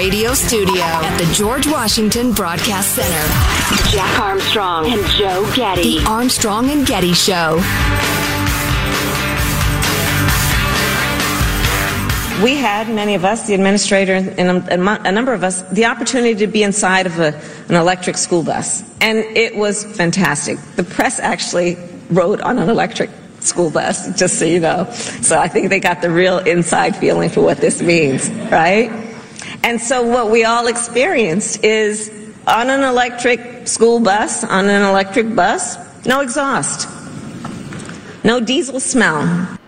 Radio Studio at the George Washington Broadcast Center, Jack Armstrong and Joe Getty. The Armstrong and Getty Show. We had, many of us, the administrator and a, a number of us, the opportunity to be inside of a, an electric school bus. And it was fantastic. The press actually rode on an electric school bus, just so you know. So I think they got the real inside feeling for what this means, right? And so what we all experienced is on an electric school bus, on an electric bus, no exhaust, no diesel smell.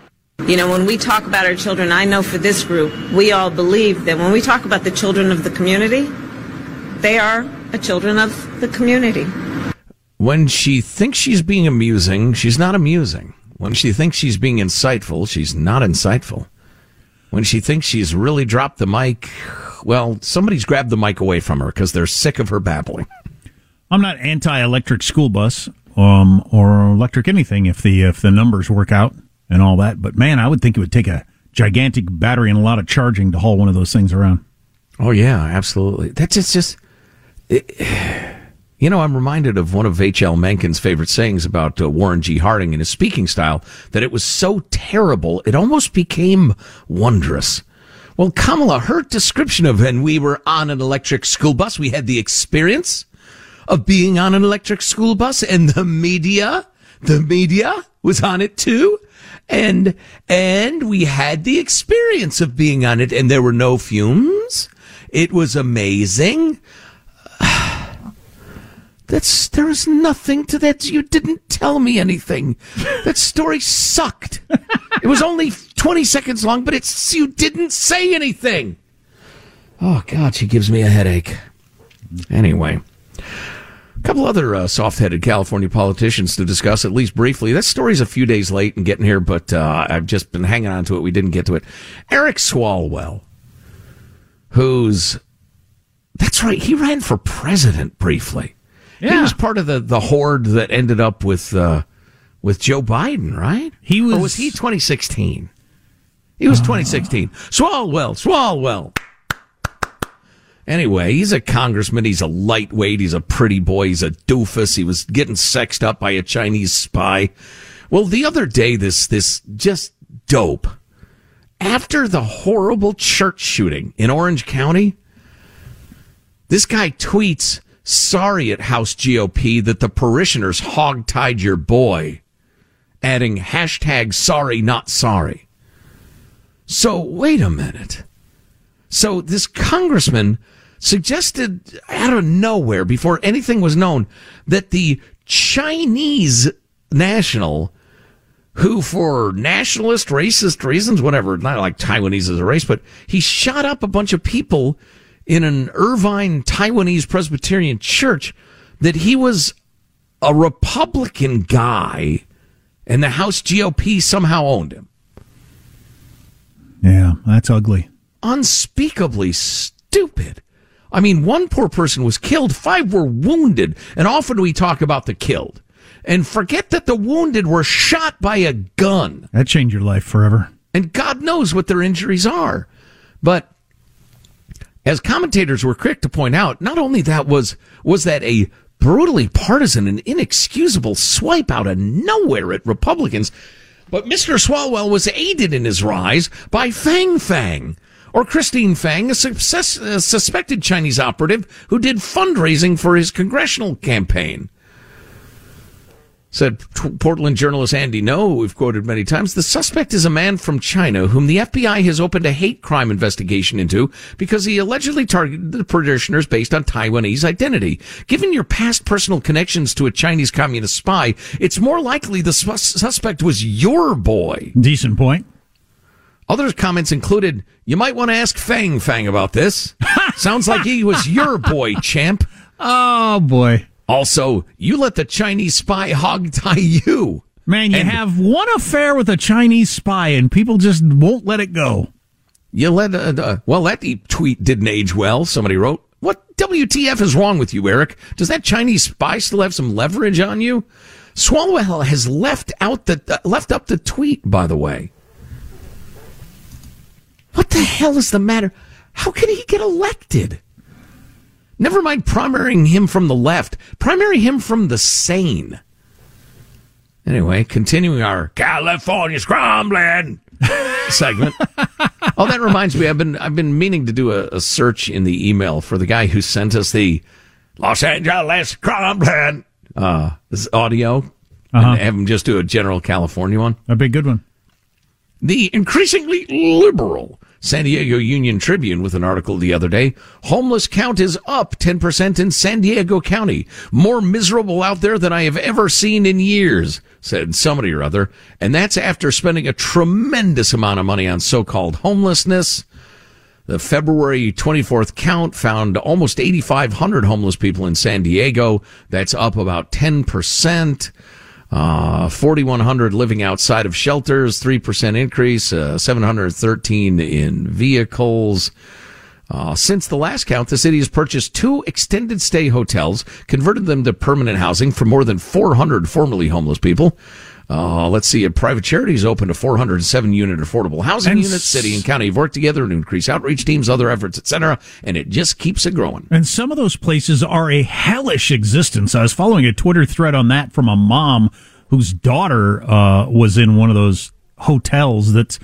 You know, when we talk about our children, I know for this group, we all believe that when we talk about the children of the community, they are the children of the community. When she thinks she's being amusing, she's not amusing. When she thinks she's being insightful, she's not insightful. When she thinks she's really dropped the mic, well, somebody's grabbed the mic away from her because they're sick of her babbling. I'm not anti-electric school bus um, or electric anything if the if the numbers work out and all that. But man, I would think it would take a gigantic battery and a lot of charging to haul one of those things around. Oh yeah, absolutely. That's just just. It, you know, I'm reminded of one of H.L. Mencken's favorite sayings about uh, Warren G. Harding and his speaking style that it was so terrible it almost became wondrous. Well, Kamala, her description of when we were on an electric school bus, we had the experience of being on an electric school bus, and the media, the media was on it too, and and we had the experience of being on it, and there were no fumes. It was amazing. That's there is nothing to that. You didn't tell me anything. That story sucked. It was only twenty seconds long, but it's you didn't say anything. Oh God, she gives me a headache. Anyway, a couple other uh, soft-headed California politicians to discuss, at least briefly. That story's a few days late in getting here, but uh, I've just been hanging on to it. We didn't get to it. Eric Swalwell, who's that's right, he ran for president briefly. Yeah. He was part of the, the horde that ended up with uh, with Joe Biden, right? He was. Or was he 2016? He was 2016. Swalwell, Swalwell. Anyway, he's a congressman. He's a lightweight. He's a pretty boy. He's a doofus. He was getting sexed up by a Chinese spy. Well, the other day, this this just dope. After the horrible church shooting in Orange County, this guy tweets sorry at House GOP that the parishioners hog-tied your boy, adding hashtag sorry, not sorry. So wait a minute. So this congressman suggested out of nowhere, before anything was known, that the Chinese national, who for nationalist, racist reasons, whatever, not like Taiwanese as a race, but he shot up a bunch of people in an Irvine Taiwanese Presbyterian church that he was a Republican guy and the House GOP somehow owned him. Yeah, that's ugly. Unspeakably stupid. I mean, one poor person was killed, five were wounded, and often we talk about the killed. And forget that the wounded were shot by a gun. That changed your life forever. And God knows what their injuries are. But as commentators were quick to point out, not only that was was that a brutally partisan and inexcusable swipe out of nowhere at Republicans, but Mr. Swalwell was aided in his rise by Fang Fang, or Christine Fang, a, success, a suspected Chinese operative who did fundraising for his congressional campaign. Said Portland journalist Andy Ngo, we've quoted many times, the suspect is a man from China whom the FBI has opened a hate crime investigation into because he allegedly targeted the parishioners based on Taiwanese identity. Given your past personal connections to a Chinese communist spy, it's more likely the suspect was your boy. Decent point. Other comments included, you might want to ask Fang Fang about this. Sounds like he was your boy, champ. Oh, boy. Also, you let the Chinese spy hog tie you. Man, you and have one affair with a Chinese spy and people just won't let it go. You let, uh, uh, well, that tweet didn't age well, somebody wrote. What WTF is wrong with you, Eric? Does that Chinese spy still have some leverage on you? Swalwell has left out the, uh, left up the tweet, by the way. What the hell is the matter? How can he get elected? Never mind primarying him from the left, primary him from the sane. Anyway, continuing our California scrambling segment. oh, that reminds me, I've been I've been meaning to do a, a, search in the email for the guy who sent us the Los Angeles scrambling uh, this audio. Uh-huh. And have him just do a general California one. A big good one. The increasingly liberal San Diego Union Tribune with an article the other day. Homeless count is up 10% in San Diego County. More miserable out there than I have ever seen in years, said somebody or other. And that's after spending a tremendous amount of money on so-called homelessness. The February 24th count found almost 8,500 homeless people in San Diego. That's up about 10%. Uh, 4,100 living outside of shelters, 3% increase, uh, 713 in vehicles. Uh, since the last count, the city has purchased two extended stay hotels, converted them to permanent housing for more than 400 formerly homeless people. Uh, let's see, a private charity has opened a 407 unit affordable housing and unit. City and county have worked together to increase outreach teams, other efforts, etc. And it just keeps it growing. And some of those places are a hellish existence. I was following a Twitter thread on that from a mom whose daughter uh, was in one of those hotels that's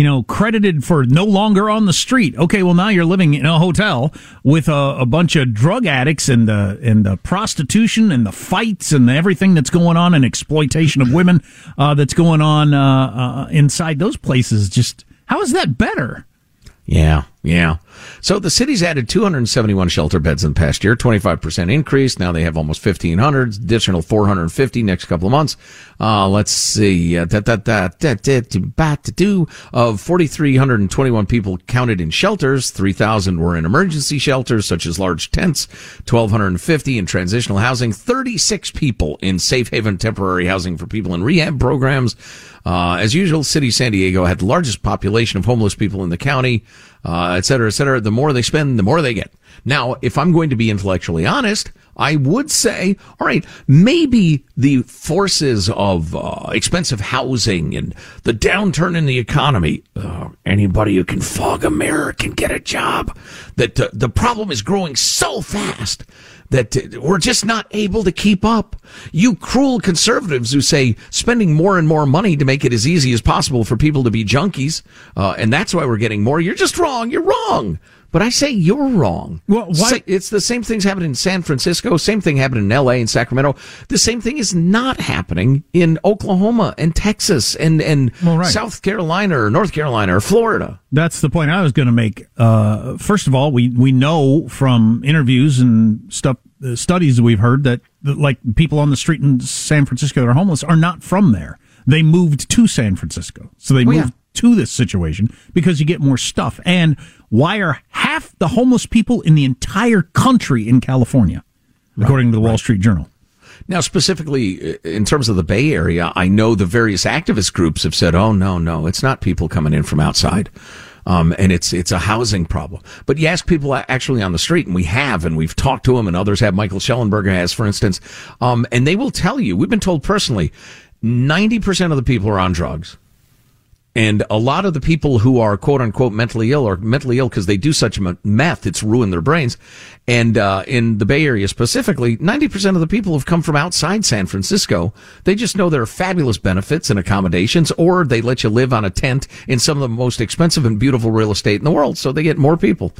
you know, credited for no longer on the street. Okay, well now you're living in a hotel with a, a bunch of drug addicts and the and the prostitution and the fights and everything that's going on and exploitation of women uh, that's going on uh, uh, inside those places. Just how is that better? Yeah, yeah. So the city's added 271 shelter beds in the past year, 25% increase. Now they have almost 1,500, additional 450 next couple of months. Uh, let's see, uh, do of 4,321 people counted in shelters, 3,000 were in emergency shelters, such as large tents, 1,250 in transitional housing, 36 people in safe haven temporary housing for people in rehab programs. Uh, as usual, City San Diego had the largest population of homeless people in the county uh, et cetera, et cetera. The more they spend, the more they get. Now, if I'm going to be intellectually honest, I would say, all right, maybe the forces of uh, expensive housing and the downturn in the economy, uh, anybody who can fog a mirror can get a job, that uh, the problem is growing so fast that we're just not able to keep up. You cruel conservatives who say spending more and more money to make it as easy as possible for people to be junkies, uh, and that's why we're getting more. You're just wrong. You're wrong. But I say you're wrong. Well, why? It's the same things happening in San Francisco. Same thing happened in L.A. and Sacramento. The same thing is not happening in Oklahoma and Texas and and well, right. South Carolina or North Carolina or Florida. That's the point I was going to make. Uh, first of all, we we know from interviews and stuff, uh, studies that we've heard that, like people on the street in San Francisco that are homeless are not from there. They moved to San Francisco, so they oh, moved. Yeah to this situation because you get more stuff. And why are half the homeless people in the entire country in California, according to the Wall right. Street Journal? Now, specifically uh, in terms of the Bay Area, I know the various activist groups have said, "Oh no, no, it's not people coming in from outside." Um, and it's it's a housing problem. But you ask people actually on the street, and we have, and we've talked to them, and others have. Michael Shellenberger has, for instance, um, and they will tell you. We've been told personally, ninety percent of the people are on drugs. And a lot of the people who are quote unquote mentally ill are mentally ill because they do such meth, it's ruined their brains. And uh, in the Bay Area specifically, 90% of the people have come from outside San Francisco. They just know there are fabulous benefits and accommodations, or they let you live on a tent in some of the most expensive and beautiful real estate in the world. So they get more people.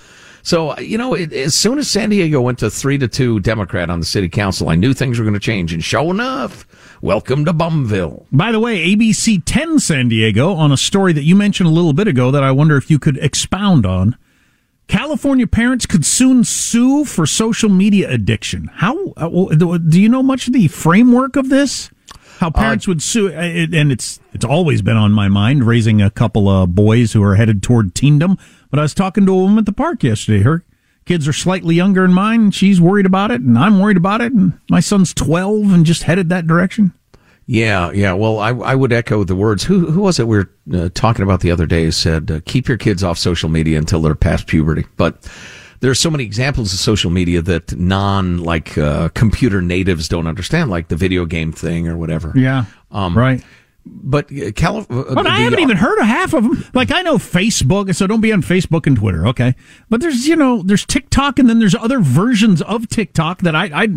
So, you know, it, as soon as San Diego went to three to two Democrat on the city council, I knew things were going to change. And sure enough, Welcome to Bumville. By the way, ABC 10 San Diego on a story that you mentioned a little bit ago that I wonder if you could expound on. California parents could soon sue for social media addiction. How uh, do you know much of the framework of this? How parents uh, would sue, uh, and it's it's always been on my mind. Raising a couple of boys who are headed toward teendom. But I was talking to a woman at the park yesterday. Her kids are slightly younger than mine. And she's worried about it, and I'm worried about it. And my son's 12 and just headed that direction. Yeah, yeah. Well, I, I would echo the words. Who who was it we were uh, talking about the other day? Said uh, keep your kids off social media until they're past puberty. But there are so many examples of social media that non like uh, computer natives don't understand, like the video game thing or whatever. Yeah, um, right. But uh, Calif- uh, but I haven't even heard of half of them. Like I know Facebook, so don't be on Facebook and Twitter, okay? But there's you know there's TikTok, and then there's other versions of TikTok that I, I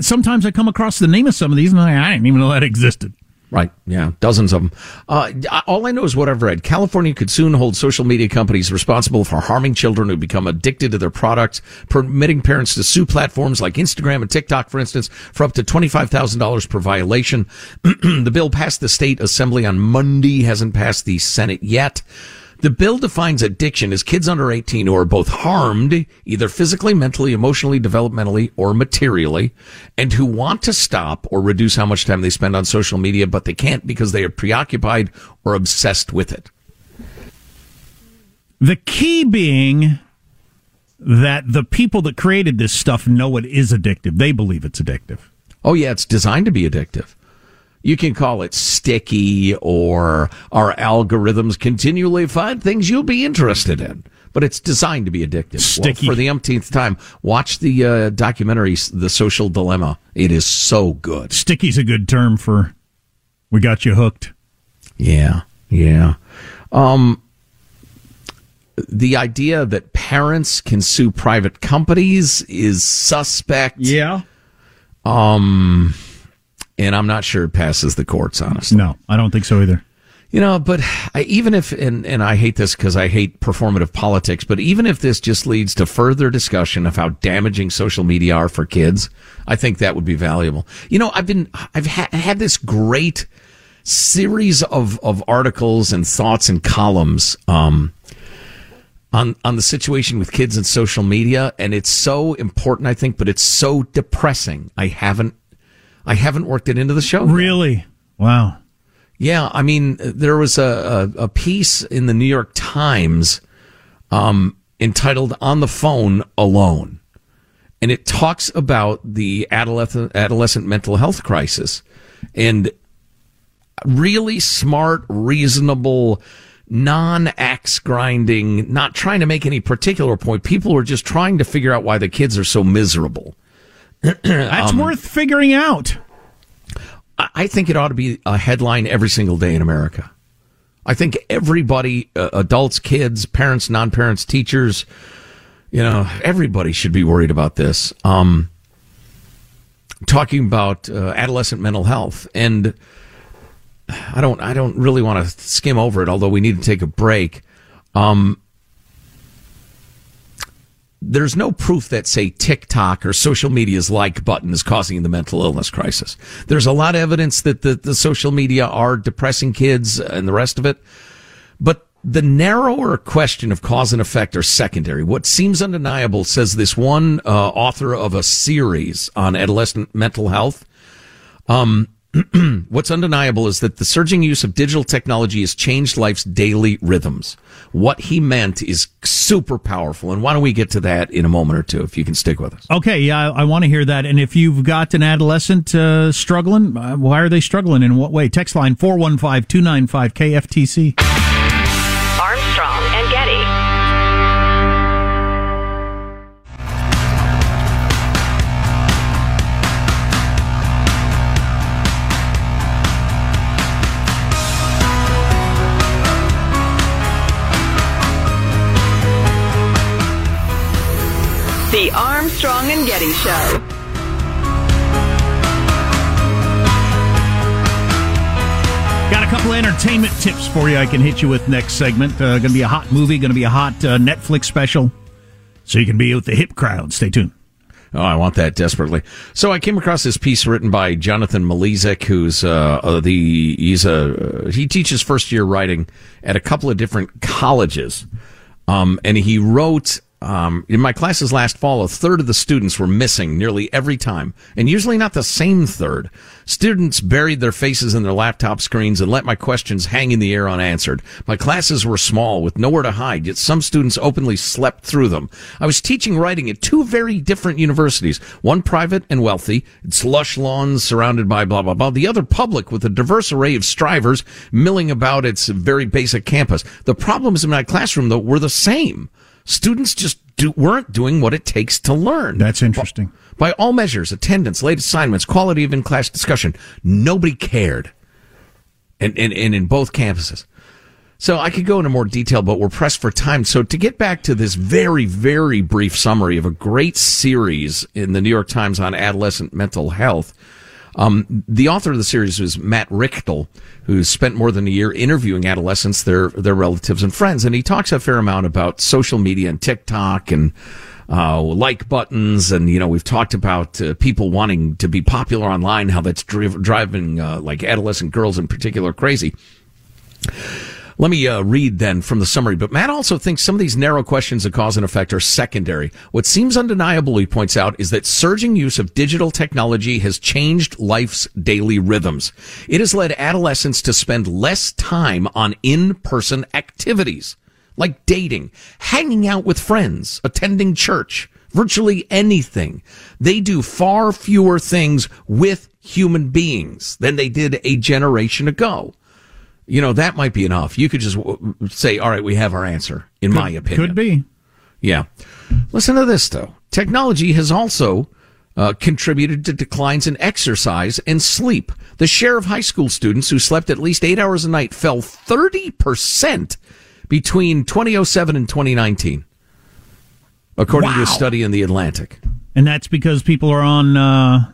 sometimes I come across the name of some of these, and I, I didn't even know that existed. Right. Yeah. Dozens of them. Uh, all I know is what I've read. California could soon hold social media companies responsible for harming children who become addicted to their products, permitting parents to sue platforms like Instagram and TikTok, for instance, for up to $25,000 per violation. the bill passed the state assembly on Monday, hasn't passed the Senate yet. The bill defines addiction as kids under 18 who are both harmed, either physically, mentally, emotionally, developmentally, or materially, and who want to stop or reduce how much time they spend on social media, but they can't because they are preoccupied or obsessed with it. The key being that the people that created this stuff know it is addictive. They believe it's addictive. Oh, yeah, it's designed to be addictive. You can call it sticky or our algorithms continually find things you'll be interested in. But it's designed to be addictive. Sticky. Well, for the umpteenth time, watch the uh, documentary, The Social Dilemma. It is so good. Sticky's a good term for we got you hooked. Yeah, yeah. Um, the idea that parents can sue private companies is suspect. Yeah. Um, and I'm not sure it passes the courts, honestly. No, I don't think so either. You know, but I, even if, and, and I hate this because I hate performative politics, but even if this just leads to further discussion of how damaging social media are for kids, I think that would be valuable. You know, I've been, I've ha- had this great series of, of articles and thoughts and columns, um, on, on the situation with kids and social media. And it's so important, I think, but it's so depressing. I haven't I haven't worked it into the show. Really? Yet. Wow. Yeah, I mean, there was a, a, a piece in the New York Times um, entitled "On the Phone Alone," and it talks about the adolescent adolescent mental health crisis, and really smart, reasonable, non-axe grinding, not trying to make any particular point. People are just trying to figure out why the kids are so miserable. That's um, worth figuring out. I think it ought to be a headline every single day in America. I think everybody, uh, adults, kids, parents, non-parents, teachers, you know, everybody should be worried about this. Um, talking about uh, adolescent mental health, and I don't, I don't really want to skim over it. Although we need to take a break. Um, there's no proof that say TikTok or social media's like button is causing the mental illness crisis. There's a lot of evidence that the, the social media are depressing kids and the rest of it. But the narrower question of cause and effect are secondary. What seems undeniable, says this one uh, author of a series on adolescent mental health, um, What's undeniable is that the surging use of digital technology has changed life's daily rhythms. What he meant is super powerful. And why don't we get to that in a moment or two, if you can stick with us? Okay, yeah, I, I want to hear that. And if you've got an adolescent uh, struggling, uh, why are they struggling? In what way? Text line 415 295 KFTC. Armstrong and Getty Show. Got a couple of entertainment tips for you I can hit you with next segment. Uh, going to be a hot movie, going to be a hot uh, Netflix special. So you can be with the hip crowd. Stay tuned. Oh, I want that desperately. So I came across this piece written by Jonathan Malesic, who's uh, uh, the he's a uh, he teaches first year writing at a couple of different colleges, um, and he wrote um, in my classes last fall, a third of the students were missing nearly every time, and usually not the same third. Students buried their faces in their laptop screens and let my questions hang in the air unanswered. My classes were small with nowhere to hide, yet some students openly slept through them. I was teaching writing at two very different universities, one private and wealthy, its lush lawns surrounded by blah, blah, blah. The other public with a diverse array of strivers milling about its very basic campus. The problems in my classroom, though, were the same. Students just do, weren't doing what it takes to learn. That's interesting. By all measures, attendance, late assignments, quality of in-class discussion, nobody cared. And, and, and in both campuses. So I could go into more detail, but we're pressed for time. So to get back to this very, very brief summary of a great series in the New York Times on adolescent mental health, um, the author of the series was Matt Richtel, who spent more than a year interviewing adolescents, their their relatives and friends, and he talks a fair amount about social media and TikTok and uh, like buttons, and you know we've talked about uh, people wanting to be popular online, how that's dri- driving uh, like adolescent girls in particular crazy. Let me uh, read then from the summary. But Matt also thinks some of these narrow questions of cause and effect are secondary. What seems undeniable, he points out, is that surging use of digital technology has changed life's daily rhythms. It has led adolescents to spend less time on in-person activities like dating, hanging out with friends, attending church, virtually anything. They do far fewer things with human beings than they did a generation ago you know, that might be enough. You could just w- say, all right, we have our answer, in Could- my opinion. Could be. Yeah. Listen to this, though. Technology has also uh, contributed to declines in exercise and sleep. The share of high school students who slept at least eight hours a night fell 30% between 2007 and 2019, according to a study in The Atlantic. And that's because people are on uh,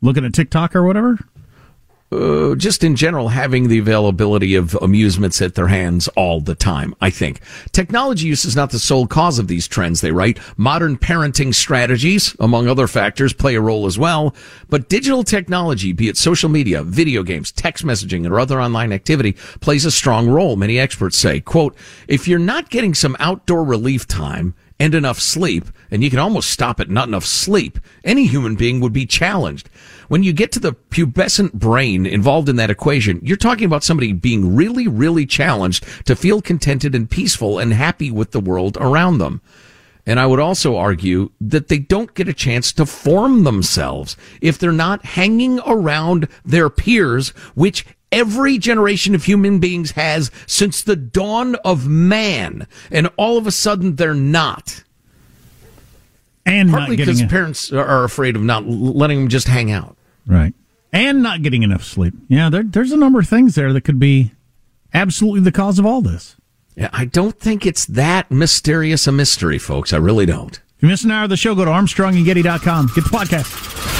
looking at TikTok or whatever? Uh, just in general, having the availability of amusements at their hands all the time, I think. Technology use is not the sole cause of these trends, they write. Modern parenting strategies, among other factors, play a role as well. But digital technology, be it social media, video games, text messaging, or other online activity, plays a strong role, many experts say. Quote, if you're not getting some outdoor relief time, and enough sleep, and you can almost stop at not enough sleep, any human being would be challenged. When you get to the pubescent brain involved in that equation, you're talking about somebody being really, really challenged to feel contented and peaceful and happy with the world around them. And I would also argue that they don't get a chance to form themselves if they're not hanging around their peers, which every generation of human beings has since the dawn of man. And all of a sudden they're not. And Partly because a- parents are- afraid of not letting them just hang out. Right. And not getting enough sleep. Yeah, there, there's a number of things there that could be absolutely the cause of all this. Yeah, I don't think it's that mysterious a mystery, folks. I really don't. If you missed an hour of the show, go to armstrongandgetty.com. Get the podcast.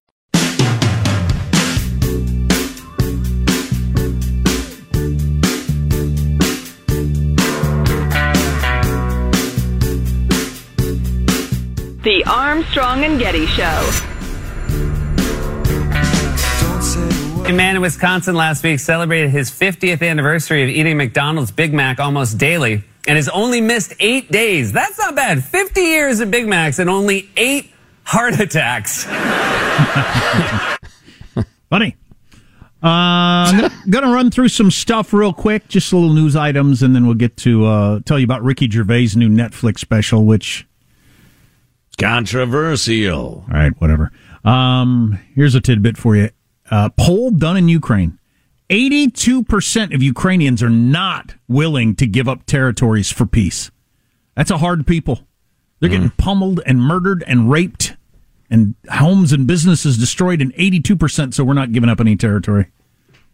The Armstrong and Getty Show. A man in Wisconsin last week celebrated his 50th anniversary of eating McDonald's Big Mac almost daily and has only missed eight days. That's not bad. 50 years of Big Macs and only eight heart attacks. Funny. Uh, I'm gonna, gonna run through some stuff real quick, just a little news items, and then we'll get to uh, tell you about Ricky Gervais' new Netflix special, which controversial. All right, whatever. Um, here's a tidbit for you. Uh, poll done in Ukraine. 82% of Ukrainians are not willing to give up territories for peace. That's a hard people. They're getting pummeled and murdered and raped and homes and businesses destroyed and 82% so we're not giving up any territory.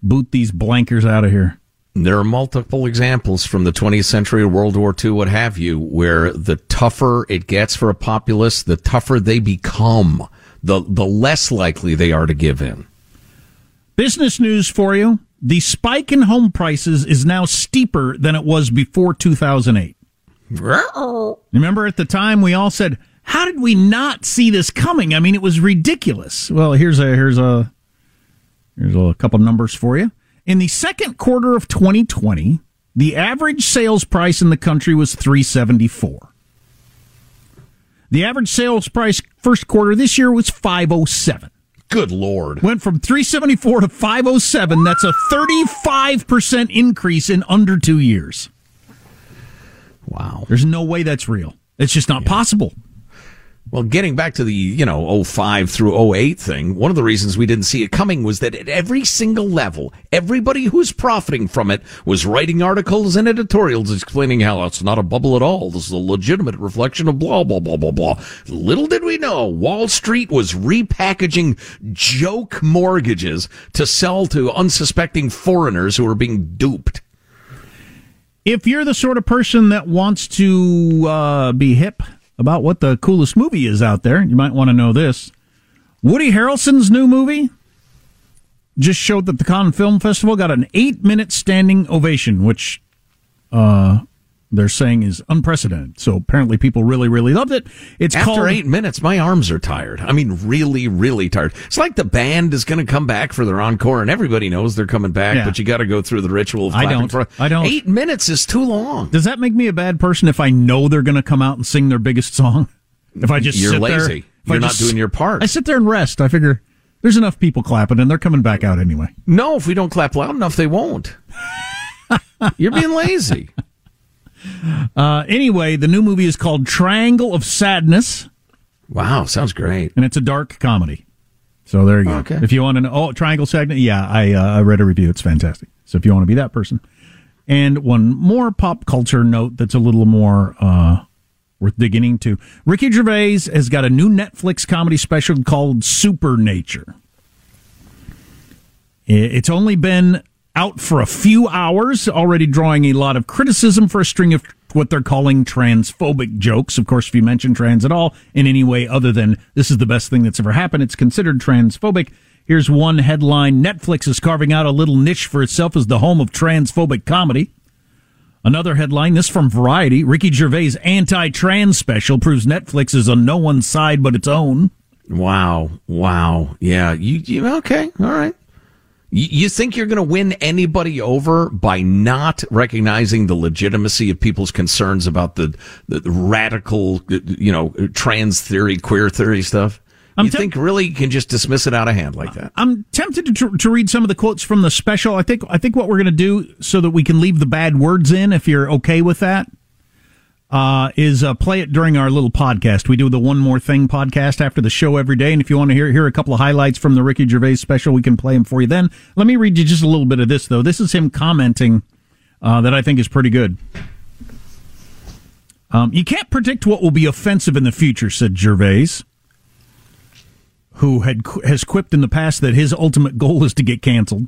Boot these blankers out of here. There are multiple examples from the 20th century, World War II, what have you, where the tougher it gets for a populace, the tougher they become, the, the less likely they are to give in. Business news for you. The spike in home prices is now steeper than it was before 2008. Remember at the time we all said, how did we not see this coming? I mean, it was ridiculous. Well, here's a, here's a, here's a couple numbers for you. In the second quarter of 2020, the average sales price in the country was 374. The average sales price first quarter this year was 507. Good lord. Went from 374 to 507. That's a 35% increase in under 2 years. Wow. There's no way that's real. It's just not yeah. possible. Well, getting back to the, you know, 05 through 08 thing, one of the reasons we didn't see it coming was that at every single level, everybody who was profiting from it was writing articles and editorials explaining how it's not a bubble at all. This is a legitimate reflection of blah, blah, blah, blah, blah. Little did we know, Wall Street was repackaging joke mortgages to sell to unsuspecting foreigners who were being duped. If you're the sort of person that wants to uh, be hip, about what the coolest movie is out there. You might want to know this. Woody Harrelson's new movie just showed that the Cannes Film Festival got an eight minute standing ovation, which uh, they're saying is unprecedented. So apparently people really, really loved it. It's After called eight minutes, my arms are tired. I mean, really, really tired. It's like the band is going to come back for their encore, and everybody knows they're coming back, Yeah. but you got to go through the ritual of I don't. For, I don't. Eight minutes is too long. Does that make me a bad person if I know they're going to come out and sing their biggest song? If I just You're sit there- lazy. if You're not doing your part. I sit there and rest. I figure there's enough people clapping, and they're coming back out anyway. No, if we don't clap loud enough, they won't. You're being lazy. Uh, anyway, the new movie is called Triangle of Sadness. Wow, sounds great. And it's a dark comedy. So there you go. Okay. If you want to know, oh, Triangle segment, yeah, I, uh, I read a review. It's fantastic. So if you want to be that person. And one more pop culture note that's a little more uh, worth digging into. Ricky Gervais has got a new Netflix comedy special called Supernature. It's only been out for a few hours, already drawing a lot of criticism for a string of what they're calling transphobic jokes. Of course, if you mention trans at all in any way other than this is the best thing that's ever happened, it's considered transphobic. Here's one headline Netflix is carving out a little niche for itself as the home of transphobic comedy. Another headline, this from Variety Ricky Gervais' anti trans special proves Netflix is on no one's side but its own. Wow, wow, yeah. You, you okay? All right. You, think you're going to win anybody over by not recognizing the legitimacy of people's concerns about the, the, radical, you know, trans theory, queer theory stuff? you think really you can just dismiss it out of hand like that? I'm tempted to, to read some of the quotes from the special. I think I think what we're going to do so that we can leave the bad words in, if you're okay with that, uh, is uh, play it during our little podcast. We do the One More Thing podcast after the show every day, and if you want to hear hear a couple of highlights from the Ricky Gervais special, we can play them for you. Then let me read you just a little bit of this though. This is him commenting uh, that I think is pretty good. Um, you can't predict what will be offensive in the future," said Gervais who had has quipped in the past that his ultimate goal is to get canceled.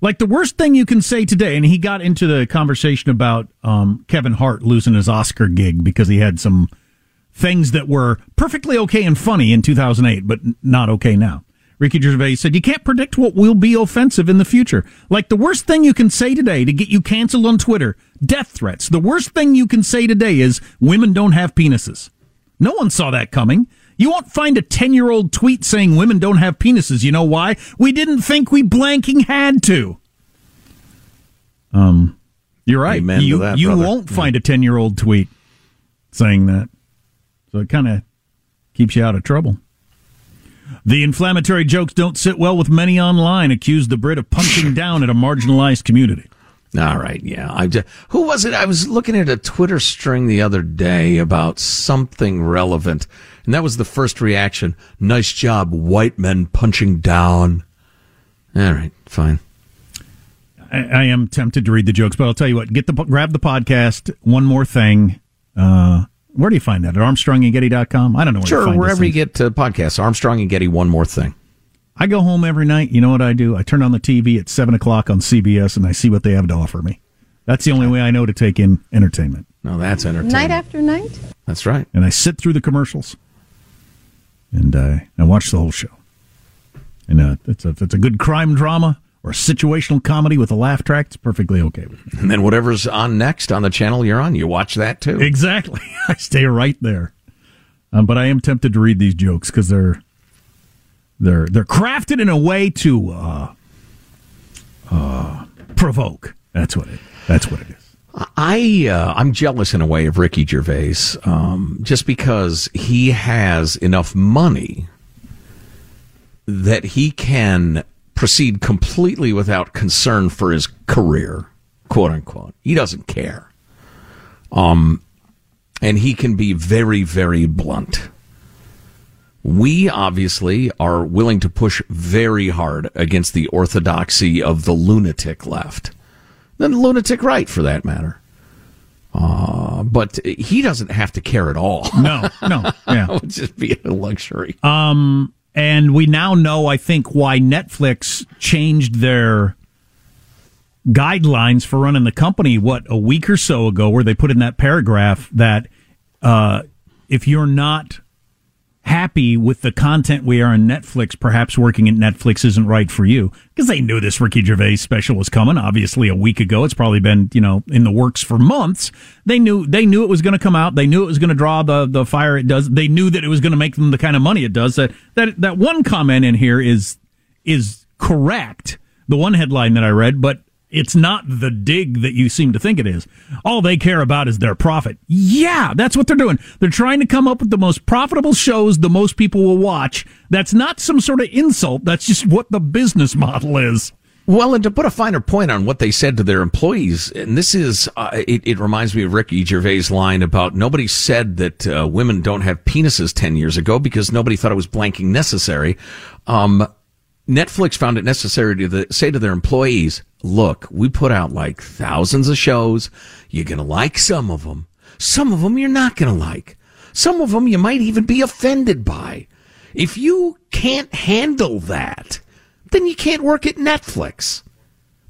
Like the worst thing you can say today, and he got into the conversation about um, Kevin Hart losing his Oscar gig because he had some things that were perfectly okay and funny in 2008, but not okay now. Ricky Gervais said, You can't predict what will be offensive in the future. Like the worst thing you can say today to get you canceled on Twitter, death threats. The worst thing you can say today is women don't have penises. No one saw that coming. You won't find a 10 year old tweet saying women don't have penises. You know why? We didn't think we blanking had to. Um, you're right. Amen you that, you brother. won't find a 10 year old tweet saying that. So it kind of keeps you out of trouble. The inflammatory jokes don't sit well with many online, accuse the Brit of punching down at a marginalized community. All right, yeah. I just, who was it? I was looking at a Twitter string the other day about something relevant, and that was the first reaction. Nice job, white men punching down. All right, fine. I, I am tempted to read the jokes, but I'll tell you what. Get the grab the podcast. One more thing. Uh, where do you find that? At ArmstrongandGetty.com? I don't know where to Sure, find these wherever you get uh, podcasts. Armstrong and Getty. One more thing. I go home every night. You know what I do? I turn on the TV at seven o'clock on CBS and I see what they have to offer me. That's the only way I know to take in entertainment. No, that's entertainment. Night after night? That's right. And I sit through the commercials and uh, I watch the whole show. And uh, it's a, if it's a good crime drama or a situational comedy with a laugh track, it's perfectly okay with me. And then whatever's on next on the channel you're on, you watch that too. Exactly. I stay right there. Um, but I am tempted to read these jokes because they're they're they're crafted in a way to uh, uh, provoke. That's what it. That's what it is. I uh, I'm jealous in a way of Ricky Gervais, um, just because he has enough money that he can proceed completely without concern for his career, quote unquote. He doesn't care. Um, and he can be very, very blunt. We obviously are willing to push very hard against the orthodoxy of the lunatic left, the lunatic right, for that matter. Uh, but he doesn't have to care at all. No, no, yeah. it would just be a luxury. Um, and we now know, I think, why Netflix changed their guidelines for running the company. What a week or so ago, where they put in that paragraph that uh, if you're not happy with the content we are on Netflix, perhaps working at Netflix isn't right for you because they knew this Ricky Gervais special was coming. Obviously, a week ago, it's probably been you know in the works for months. They knew they knew it was going to come out. They knew it was going to draw the the fire it does. They knew that it was going to make them the kind of money it does. That that that one comment in here is is correct. The one headline that I read, but it's not the dig that you seem to think it is. All they care about is their profit. Yeah, that's what they're doing. They're trying to come up with the most profitable shows the most people will watch. That's not some sort of insult. That's just what the business model is. Well, and to put a finer point on what they said to their employees, and this is, uh, it, it, reminds me of Ricky Gervais' line about nobody said that uh, women don't have penises 10 years ago because nobody thought it was blanking necessary. Um, Netflix found it necessary to the, say to their employees, look, we put out like thousands of shows. You're going to like some of them. Some of them you're not going to like. Some of them you might even be offended by. If you can't handle that, then you can't work at Netflix.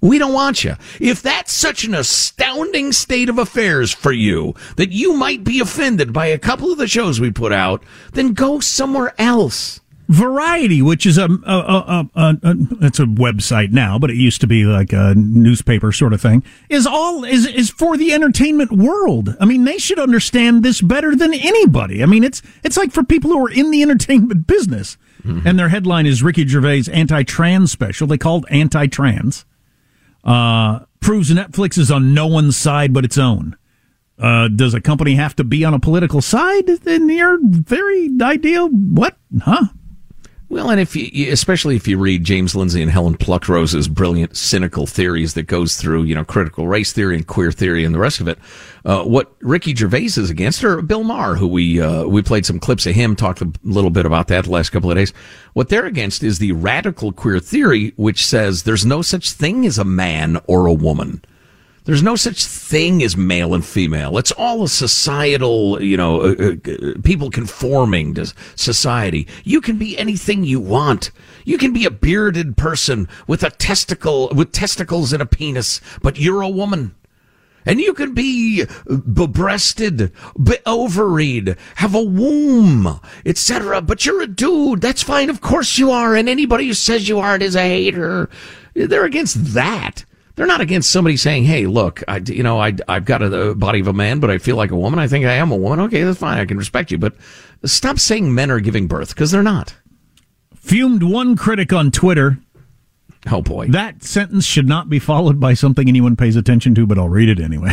We don't want you. If that's such an astounding state of affairs for you that you might be offended by a couple of the shows we put out, then go somewhere else. Variety, which is a, a, a, a, it's a website now, but it used to be like a newspaper sort of thing, is all is is for the entertainment world. I mean, they should understand this better than anybody. I mean, it's it's like for people who are in the entertainment business. Mm-hmm. And their headline is Ricky Gervais anti-trans special. They called anti-trans. Uh, proves Netflix is on no one's side but its own. Uh, does a company have to be on a political side? In your very ideal, what? Huh? Well, and if you, especially if you read James Lindsay and Helen Pluckrose's brilliant cynical theories that goes through, you know, critical race theory and queer theory and the rest of it, uh, what Ricky Gervais is against, or Bill Maher, who we uh, we played some clips of him, talked a little bit about that the last couple of days. What they're against is the radical queer theory, which says there's no such thing as a man or a woman. There's no such thing as male and female. It's all a societal, you know, uh, uh, people conforming to society. You can be anything you want. You can be a bearded person with a testicle, with testicles and a penis, but you're a woman. And you can be breasted, be ovaried, have a womb, etc. But you're a dude. That's fine. Of course you are. And anybody who says you aren't is a hater. They're against that. They're not against somebody saying, "Hey, look, I, you know, I, I've got a, body of a man, but I feel like a woman. I think I am a woman. Okay, that's fine. I can respect you, but stop saying men are giving birth because they're not." Fumed one critic on Twitter. Oh boy, that sentence should not be followed by something anyone pays attention to, but I'll read it anyway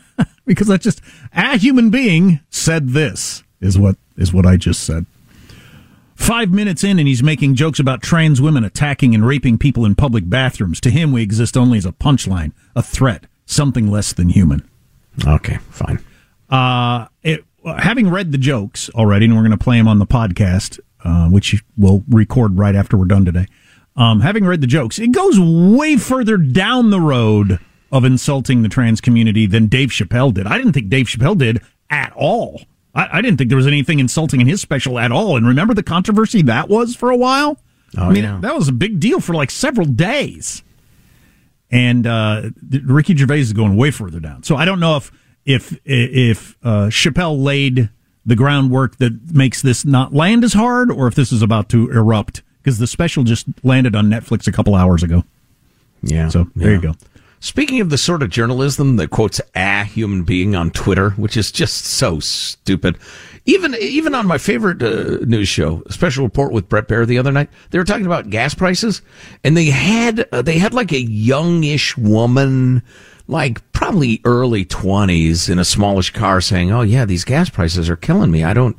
because that's just a human being said this is what is what I just said. Five minutes in, and he's making jokes about trans women attacking and raping people in public bathrooms. To him, we exist only as a punchline, a threat, something less than human. Okay, fine. Uh, it, having read the jokes already, and we're going to play them on the podcast, uh, which we'll record right after we're done today. Um, having read the jokes, it goes way further down the road of insulting the trans community than Dave Chappelle did. I didn't think Dave Chappelle did at all. I, I, didn't think there was anything insulting in his special at all. And remember the controversy that was for a while? Oh, I mean, yeah. that was a big deal for like several days. And uh, Ricky Gervais is going way further down. So I don't know if if if uh, Chappelle laid the groundwork that makes this not land as hard, or if this is about to erupt because the special just landed on Netflix a couple hours ago. Yeah. So there yeah. you go. Speaking of the sort of journalism that quotes a human being on Twitter, which is just so stupid. Even even on my favorite uh, news show, Special Report with Bret Baier the other night, they were talking about gas prices, and they had uh, they had like a youngish woman, like probably early twenties, in a smallish car, saying, "Oh yeah, these gas prices are killing me. I don't,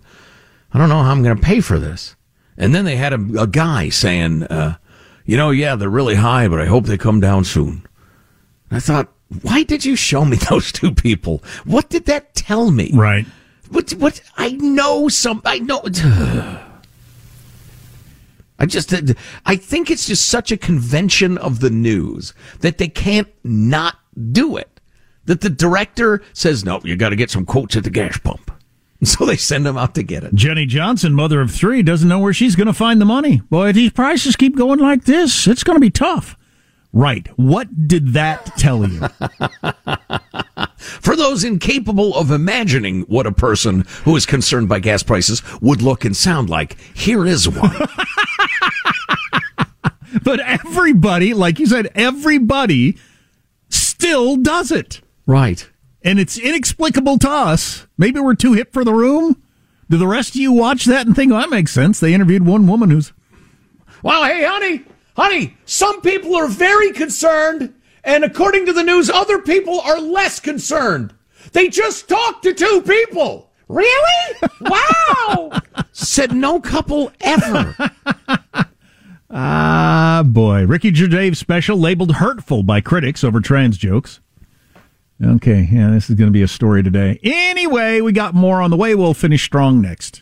I don't know how I'm going to pay for this." And then they had a, a guy saying, uh, "You know, yeah, they're really high, but I hope they come down soon." I thought, why did you show me those two people? What did that tell me? Right. What? What? I know some. I know. I just. I think it's just such a convention of the news that they can't not do it. That the director says, no, you got to get some quotes at the gas pump. So they send them out to get it. Jenny Johnson, mother of three, doesn't know where she's going to find the money. Boy, if these prices keep going like this, it's going to be tough. Right. What did that tell you? For those incapable of imagining what a person who is concerned by gas prices would look and sound like, here is one. but everybody, like you said, everybody still does it. Right. And it's inexplicable to us. Maybe we're too hip for the room. Do the rest of you watch that and think, well, that makes sense? They interviewed one woman who's. Well, hey, honey, honey, some people are very concerned, and according to the news, other people are less concerned. They just talked to two people. Really? Wow! Said no couple ever. Ah, boy. Ricky Gervais special labeled hurtful by critics over trans jokes. Okay, yeah, this is going to be a story today. Anyway, we got more on the way. We'll finish strong next.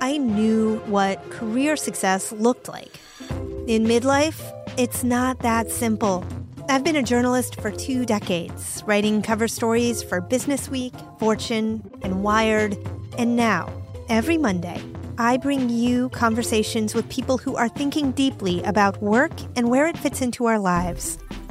I knew what career success looked like. In midlife, it's not that simple. I've been a journalist for two decades, writing cover stories for Business Week, Fortune, and Wired. And now, every Monday, I bring you conversations with people who are thinking deeply about work and where it fits into our lives.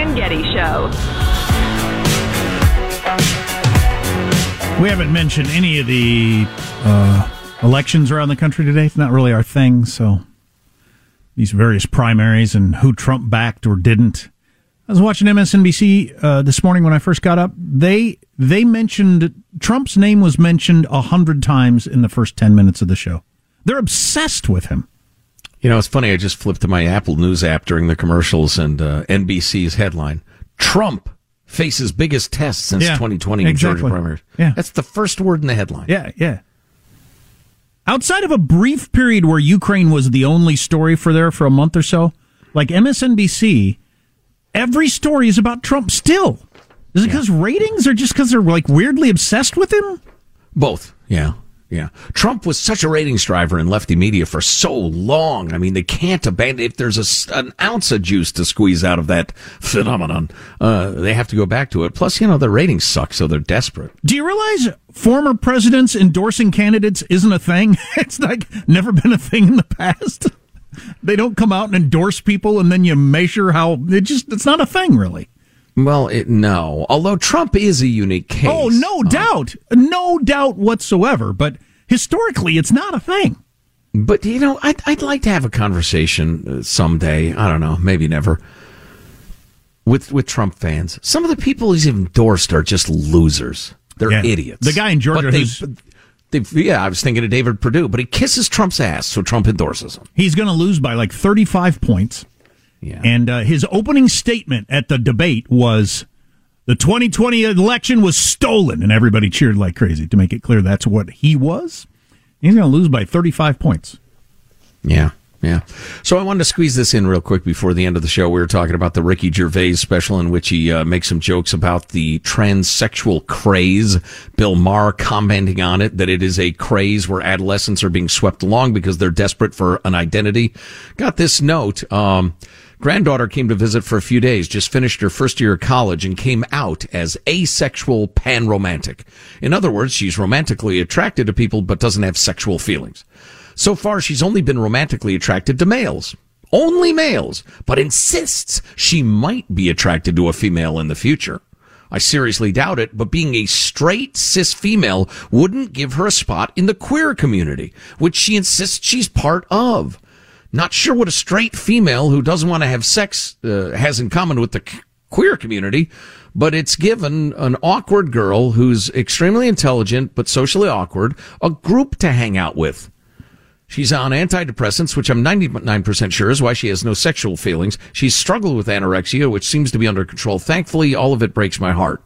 And Getty Show. We haven't mentioned any of the uh, elections around the country today. It's not really our thing. So these various primaries and who Trump backed or didn't. I was watching MSNBC uh, this morning when I first got up. They they mentioned Trump's name was mentioned a hundred times in the first ten minutes of the show. They're obsessed with him. You know, it's funny. I just flipped to my Apple News app during the commercials and uh, NBC's headline Trump faces biggest test since Yeah, 2020 in exactly. Georgia primaries. Yeah. That's the first word in the headline. Yeah, yeah. Outside of a brief period where Ukraine was the only story for there for a month or so, like MSNBC, every story is about Trump still. Is it because ratings or just because they're like weirdly obsessed with him? Both. Yeah. Yeah. Trump was such a ratings driver in lefty media for so long. I mean, they can't abandon, if there's a an ounce of juice to squeeze out of that phenomenon, uh, they have to go back to it. Plus, you know, the ratings suck, so they're desperate. Do you realize former presidents endorsing candidates isn't a thing? It's like never been a thing in the past. They don't come out and endorse people and then you measure how it just, it's not a thing really. Well, it, no. Although Trump is a unique case. Oh, no doubt. No doubt whatsoever. But historically, it's not a thing. But, you know, I'd, I'd like to have a conversation uh, someday. I don't know, maybe never. With, with Trump fans. Some of the people he's endorsed are just losers. They're Yeah. idiots. The guy in Georgia they- yeah, I was thinking of David Perdue, but he kisses Trump's ass, so Trump endorses him. He's going to lose by like 35 points. Yeah. And uh, his opening statement at the debate was the 2020 election was stolen, and everybody cheered like crazy to make it clear that's what he was. He's going to lose by 35 points. Yeah, yeah. So I wanted to squeeze this in real quick before the end of the show. We were talking about the Ricky Gervais special in which he uh, makes some jokes about the transsexual craze. Bill Maher commenting on it that it is a craze where adolescents are being swept along because they're desperate for an identity. Got this note. Um, granddaughter came to visit for a few days, just finished her first year of college and came out as asexual panromantic. In other words, she's romantically attracted to people but doesn't have sexual feelings. So far, she's only been romantically attracted to males. Only males, but insists she might be attracted to a female in the future. I seriously doubt it, but being a straight cis female wouldn't give her a spot in the queer community, which she insists she's part of. Not sure what a straight female who doesn't want to have sex uh, has in common with the queer community, but it's given an awkward girl who's extremely intelligent but socially awkward a group to hang out with. She's on antidepressants, which I'm 99% sure is why she has no sexual feelings. She's struggled with anorexia, which seems to be under control. Thankfully, all of it breaks my heart.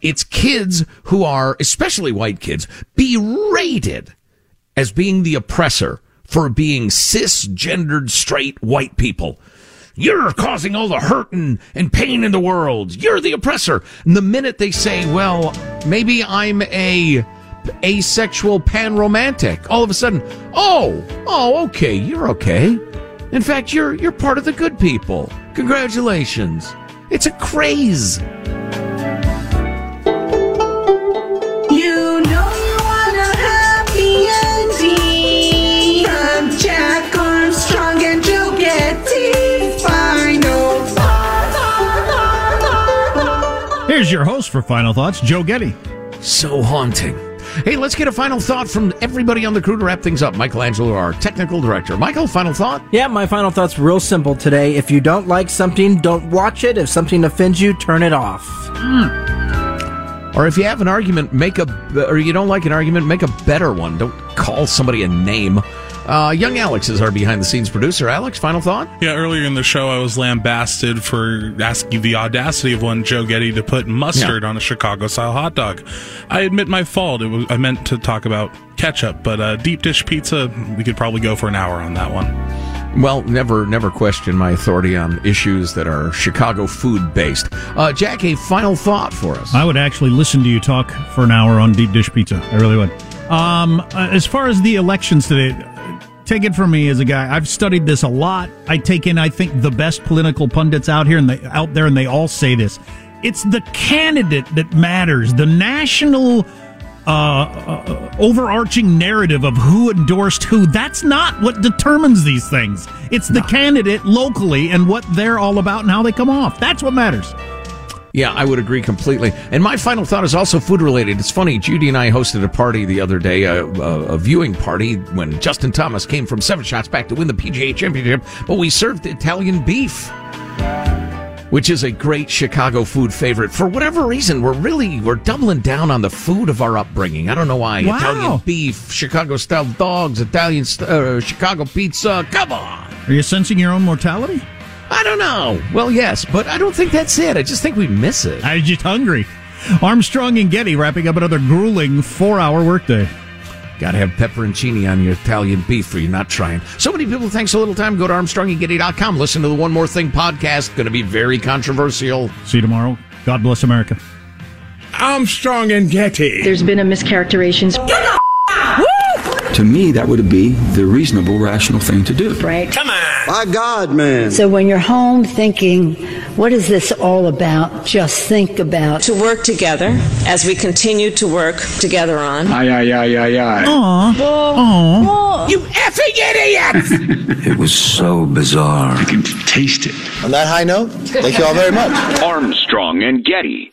It's kids who are, especially white kids, berated as being the oppressor for being cisgendered straight white people. You're causing all the hurt and, and pain in the world. You're the oppressor. And the minute they say, well, maybe I'm a asexual panromantic, all of a sudden, oh, oh, okay, you're okay. In fact, you're you're part of the good people. Congratulations. It's a craze. Here's your host for Final Thoughts, Joe Getty. So haunting. Hey, let's get a final thought from everybody on the crew to wrap things up. Michelangelo, our technical director. Michael, final thought? Yeah, my final thought's real simple today. If you don't like something, don't watch it. If something offends you, turn it off. Hmm. Or if you have an argument, make a, or you don't like an argument, make a better one. Don't call somebody a name. Uh, young Alex is our behind the scenes producer. Alex, final thought? Yeah, earlier in the show, I was lambasted for asking the audacity of one Joe Getty to put mustard on a Chicago style hot dog. I admit my fault. It was, I meant to talk about ketchup, but uh, deep dish pizza, we could probably go for an hour on that one. Well, never, never question my authority on issues that are Chicago food based. Uh, Jack, a final thought for us. I would actually listen to you talk for an hour on deep dish pizza. I really would. Um, uh, as far as the elections today, take it from me as a guy. I've studied this a lot. I take in, I think, the best political pundits out here and they out there, and they all say this. It's the candidate that matters. The national uh, uh, overarching narrative of who endorsed who. That's not what determines these things. It's the candidate locally and what they're all about and how they come off. That's what matters. Yeah, I would agree completely. And my final thought is also food related. It's funny, Judy and I hosted a party the other day, a, a, a viewing party, when Justin Thomas came from seven shots back to win the PGA Championship, but we served Italian beef. Which is a great Chicago food favorite. For whatever reason, we're really we're doubling down on the food of our upbringing. I don't know why. Wow. Italian beef, Chicago style dogs, Italian st- uh, Chicago pizza. Come on. Are you sensing your own mortality? I don't know. Well, yes, but I don't think that's it. I just think we miss it. I'm just hungry. Armstrong and Getty wrapping up another grueling four hour workday. Got to have pepperoncini on your Italian beef or you're not trying. So many people, thanks a little time. Go to ArmstrongandGetty.com. Listen to the One More Thing podcast. Going to be very controversial. See you tomorrow. God bless America. Armstrong and Getty. There's been a mischaracterization. Get Woo! To me, that would be the reasonable, rational thing to do. Right. Come on. My God, man. So when you're home thinking, what is this all about? Just think about. To work together as we continue to work together on. Aye, aye, aye, aye, aye. Aw. You effing idiot! It was so bizarre. You can taste it. On that high note, thank you all very much. Armstrong and Getty.